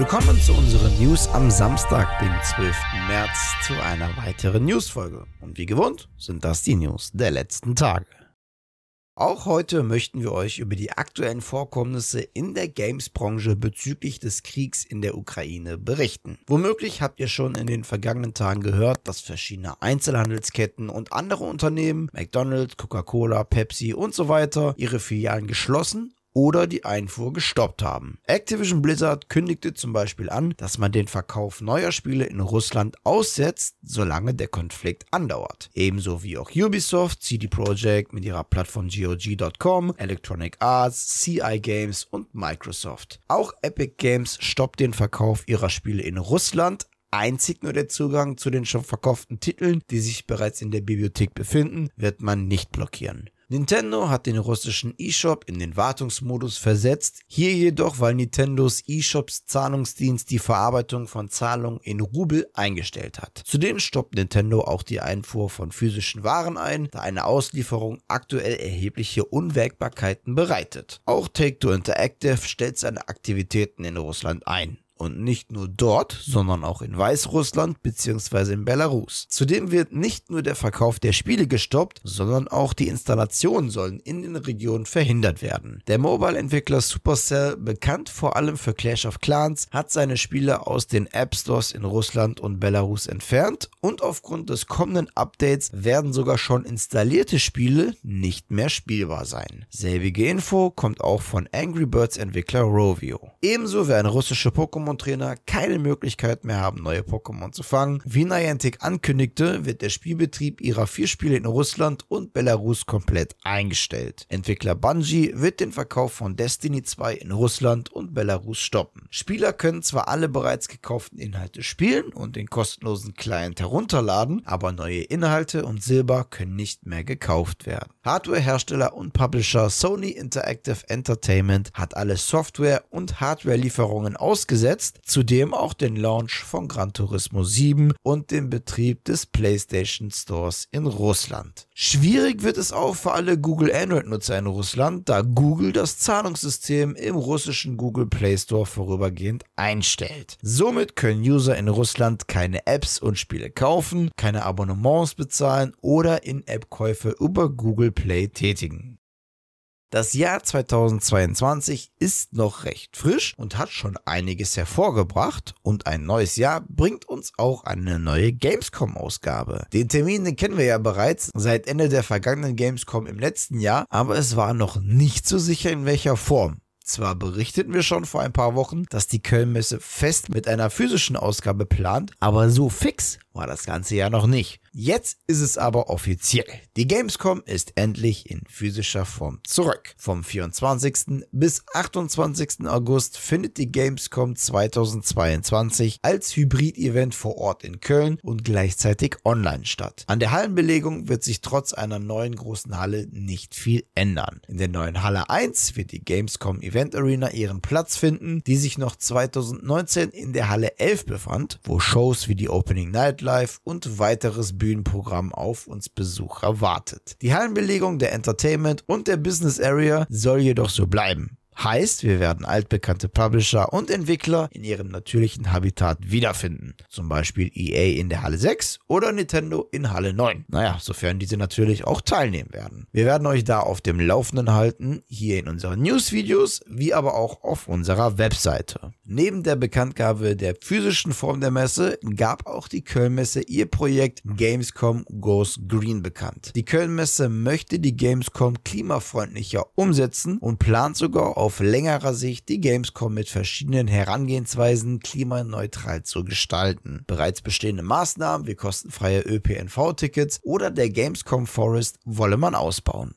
Willkommen zu unseren News am Samstag, dem 12. März, zu einer weiteren Newsfolge. Und wie gewohnt sind das die News der letzten Tage. Auch heute möchten wir euch über die aktuellen Vorkommnisse in der Games-Branche bezüglich des Kriegs in der Ukraine berichten. Womöglich habt ihr schon in den vergangenen Tagen gehört, dass verschiedene Einzelhandelsketten und andere Unternehmen, McDonald's, Coca-Cola, Pepsi und so weiter, ihre Filialen geschlossen oder die Einfuhr gestoppt haben. Activision Blizzard kündigte zum Beispiel an, dass man den Verkauf neuer Spiele in Russland aussetzt, solange der Konflikt andauert. Ebenso wie auch Ubisoft, CD Projekt mit ihrer Plattform GOG.com, Electronic Arts, CI Games und Microsoft. Auch Epic Games stoppt den Verkauf ihrer Spiele in Russland, Einzig nur der Zugang zu den schon verkauften Titeln, die sich bereits in der Bibliothek befinden, wird man nicht blockieren. Nintendo hat den russischen eShop in den Wartungsmodus versetzt, hier jedoch, weil Nintendos eShops Zahlungsdienst die Verarbeitung von Zahlungen in Rubel eingestellt hat. Zudem stoppt Nintendo auch die Einfuhr von physischen Waren ein, da eine Auslieferung aktuell erhebliche Unwägbarkeiten bereitet. Auch Take-Two Interactive stellt seine Aktivitäten in Russland ein. Und nicht nur dort, sondern auch in Weißrussland bzw. in Belarus. Zudem wird nicht nur der Verkauf der Spiele gestoppt, sondern auch die Installationen sollen in den Regionen verhindert werden. Der Mobile-Entwickler Supercell, bekannt vor allem für Clash of Clans, hat seine Spiele aus den App Stores in Russland und Belarus entfernt und aufgrund des kommenden Updates werden sogar schon installierte Spiele nicht mehr spielbar sein. Selbige Info kommt auch von Angry Birds Entwickler Rovio. Ebenso werden russische Pokémon Pokémon-Trainer keine Möglichkeit mehr haben, neue Pokémon zu fangen. Wie Niantic ankündigte, wird der Spielbetrieb ihrer vier Spiele in Russland und Belarus komplett eingestellt. Entwickler Bungie wird den Verkauf von Destiny 2 in Russland und Belarus stoppen. Spieler können zwar alle bereits gekauften Inhalte spielen und den kostenlosen Client herunterladen, aber neue Inhalte und Silber können nicht mehr gekauft werden. Hardwarehersteller und Publisher Sony Interactive Entertainment hat alle Software- und Hardware-Lieferungen ausgesetzt jetzt zudem auch den Launch von Gran Turismo 7 und den Betrieb des PlayStation Stores in Russland. Schwierig wird es auch für alle Google Android-Nutzer in Russland, da Google das Zahlungssystem im russischen Google Play Store vorübergehend einstellt. Somit können User in Russland keine Apps und Spiele kaufen, keine Abonnements bezahlen oder In-App-Käufe über Google Play tätigen. Das Jahr 2022 ist noch recht frisch und hat schon einiges hervorgebracht und ein neues Jahr bringt uns auch eine neue Gamescom-Ausgabe. Den Termin den kennen wir ja bereits seit Ende der vergangenen Gamescom im letzten Jahr, aber es war noch nicht so sicher in welcher Form. Zwar berichteten wir schon vor ein paar Wochen, dass die Kölnmesse fest mit einer physischen Ausgabe plant, aber so fix war das ganze ja noch nicht. Jetzt ist es aber offiziell. Die Gamescom ist endlich in physischer Form zurück. Vom 24. bis 28. August findet die Gamescom 2022 als Hybrid-Event vor Ort in Köln und gleichzeitig online statt. An der Hallenbelegung wird sich trotz einer neuen großen Halle nicht viel ändern. In der neuen Halle 1 wird die Gamescom Event Arena ihren Platz finden, die sich noch 2019 in der Halle 11 befand, wo Shows wie die Opening Night Live und weiteres Bühnenprogramm auf uns Besucher wartet. Die Hallenbelegung der Entertainment und der Business Area soll jedoch so bleiben. Heißt, wir werden altbekannte Publisher und Entwickler in ihrem natürlichen Habitat wiederfinden. Zum Beispiel EA in der Halle 6 oder Nintendo in Halle 9. Naja, sofern diese natürlich auch teilnehmen werden. Wir werden euch da auf dem Laufenden halten, hier in unseren News-Videos, wie aber auch auf unserer Webseite. Neben der Bekanntgabe der physischen Form der Messe gab auch die Kölnmesse ihr Projekt Gamescom Goes Green bekannt. Die Kölnmesse möchte die Gamescom klimafreundlicher umsetzen und plant sogar auf längerer Sicht die Gamescom mit verschiedenen Herangehensweisen klimaneutral zu gestalten. Bereits bestehende Maßnahmen wie kostenfreie ÖPNV-Tickets oder der Gamescom Forest wolle man ausbauen.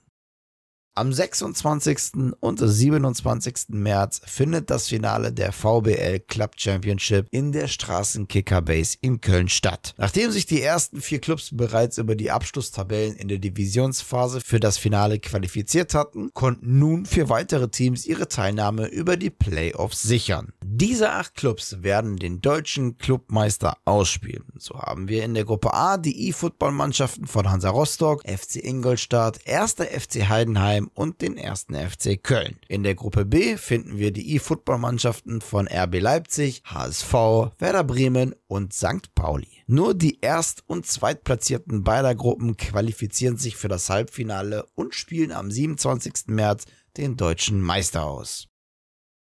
Am 26. und 27. März findet das Finale der VBL Club Championship in der Straßenkicker Base in Köln statt. Nachdem sich die ersten vier Clubs bereits über die Abschlusstabellen in der Divisionsphase für das Finale qualifiziert hatten, konnten nun vier weitere Teams ihre Teilnahme über die Playoffs sichern. Diese acht Clubs werden den deutschen Clubmeister ausspielen. So haben wir in der Gruppe A die E-Football-Mannschaften von Hansa Rostock, FC Ingolstadt, 1. FC Heidenheim, Hoffenheim und den 1. FC Köln. In der Gruppe B finden wir die E-Football-Mannschaften von RB Leipzig, HSV, Werder Bremen und St. Pauli. Nur die Erst- und Zweitplatzierten beider Gruppen qualifizieren sich für das Halbfinale und spielen am 27. März den deutschen Meister aus.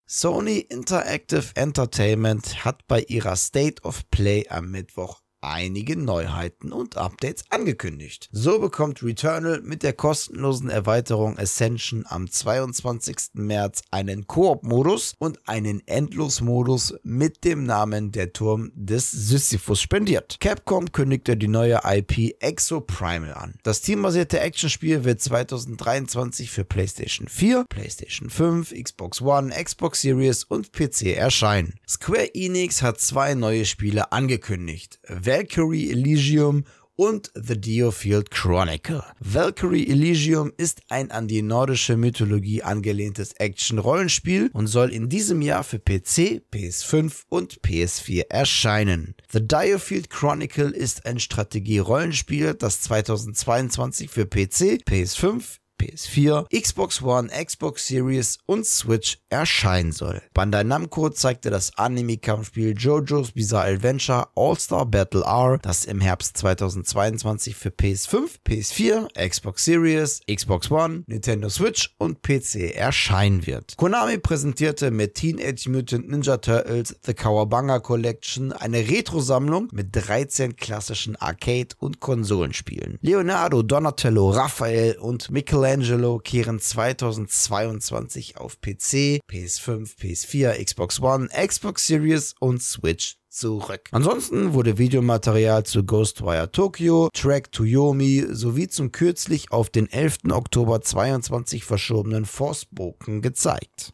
Sony Interactive Entertainment hat bei ihrer State of Play am Mittwoch einige Neuheiten und Updates angekündigt. So bekommt Returnal mit der kostenlosen Erweiterung Ascension am 22. März einen Koop-Modus und einen Endlos-Modus mit dem Namen Der Turm des Sisyphus spendiert. Capcom kündigte die neue IP Exo Primal an. Das teambasierte Actionspiel wird 2023 für PlayStation 4, PlayStation 5, Xbox One, Xbox Series und PC erscheinen. Square Enix hat zwei neue Spiele angekündigt. Valkyrie Elysium und The Diofield Chronicle. Valkyrie Elysium ist ein an die nordische Mythologie angelehntes Action-Rollenspiel und soll in diesem Jahr für PC, PS5 und PS4 erscheinen. The Diofield Chronicle ist ein Strategie-Rollenspiel, das 2022 für PC, PS5, PS4, Xbox One, Xbox Series und Switch erscheinen soll. Bandai Namco zeigte das Anime-Kampfspiel JoJo's Bizarre Adventure All-Star Battle R, das im Herbst 2022 für PS5, PS4, Xbox Series, Xbox One, Nintendo Switch und PC erscheinen wird. Konami präsentierte mit Teenage Mutant Ninja Turtles The Kawabanga Collection eine Retro-Sammlung mit 13 klassischen Arcade- und Konsolenspielen. Leonardo, Donatello, Raphael und Michelangelo Michelangelo kehren 2022 auf PC, PS5, PS4, Xbox One, Xbox Series und Switch zurück. Ansonsten wurde Videomaterial zu Ghostwire Tokyo, Track to Yomi sowie zum kürzlich auf den 11. Oktober 2022 verschobenen Forspoken gezeigt.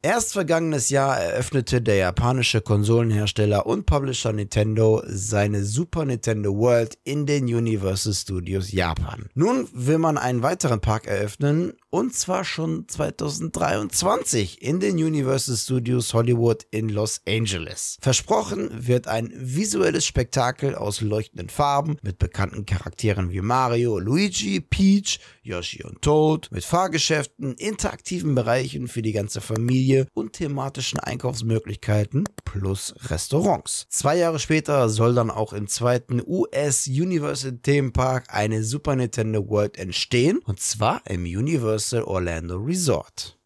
Erst vergangenes Jahr eröffnete der japanische Konsolenhersteller und Publisher Nintendo seine Super Nintendo World in den Universal Studios Japan. Nun will man einen weiteren Park eröffnen und zwar schon 2023 in den Universal Studios Hollywood in Los Angeles. Versprochen wird ein visuelles Spektakel aus leuchtenden Farben mit bekannten Charakteren wie Mario, Luigi, Peach, Yoshi und Toad, mit Fahrgeschäften, interaktiven Bereichen für die ganze Familie und thematischen Einkaufsmöglichkeiten plus Restaurants. Zwei Jahre später soll dann auch im zweiten US Universal Themenpark eine Super Nintendo World entstehen und zwar im Universal Universal Orlando Resort.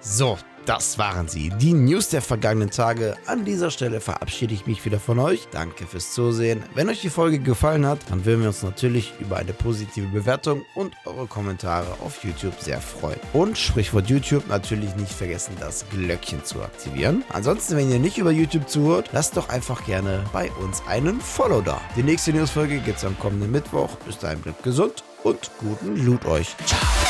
So, das waren sie, die News der vergangenen Tage. An dieser Stelle verabschiede ich mich wieder von euch. Danke fürs Zusehen. Wenn euch die Folge gefallen hat, dann würden wir uns natürlich über eine positive Bewertung und eure Kommentare auf YouTube sehr freuen. Und Sprichwort YouTube natürlich nicht vergessen, das Glöckchen zu aktivieren. Ansonsten, wenn ihr nicht über YouTube zuhört, lasst doch einfach gerne bei uns einen Follow da. Die nächste Newsfolge gibt es am kommenden Mittwoch. Bis dahin bleibt gesund und guten Loot euch. Ciao.